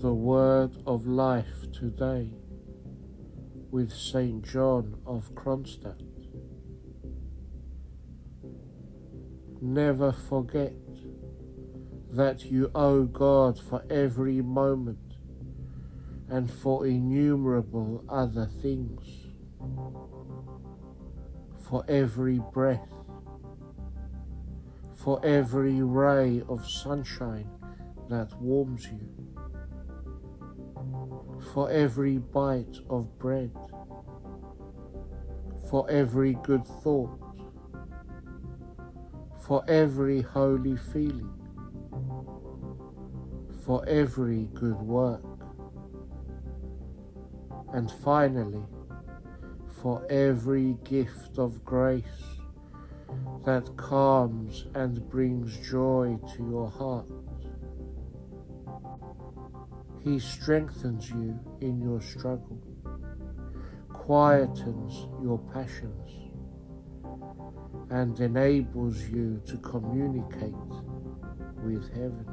the word of life today with St. John of Kronstadt. Never forget that you owe God for every moment and for innumerable other things, for every breath, for every ray of sunshine that warms you, for every bite of bread, for every good thought, for every holy feeling, for every good work, and finally, for every gift of grace that calms and brings joy to your heart. He strengthens you in your struggle, quietens your passions, and enables you to communicate with heaven.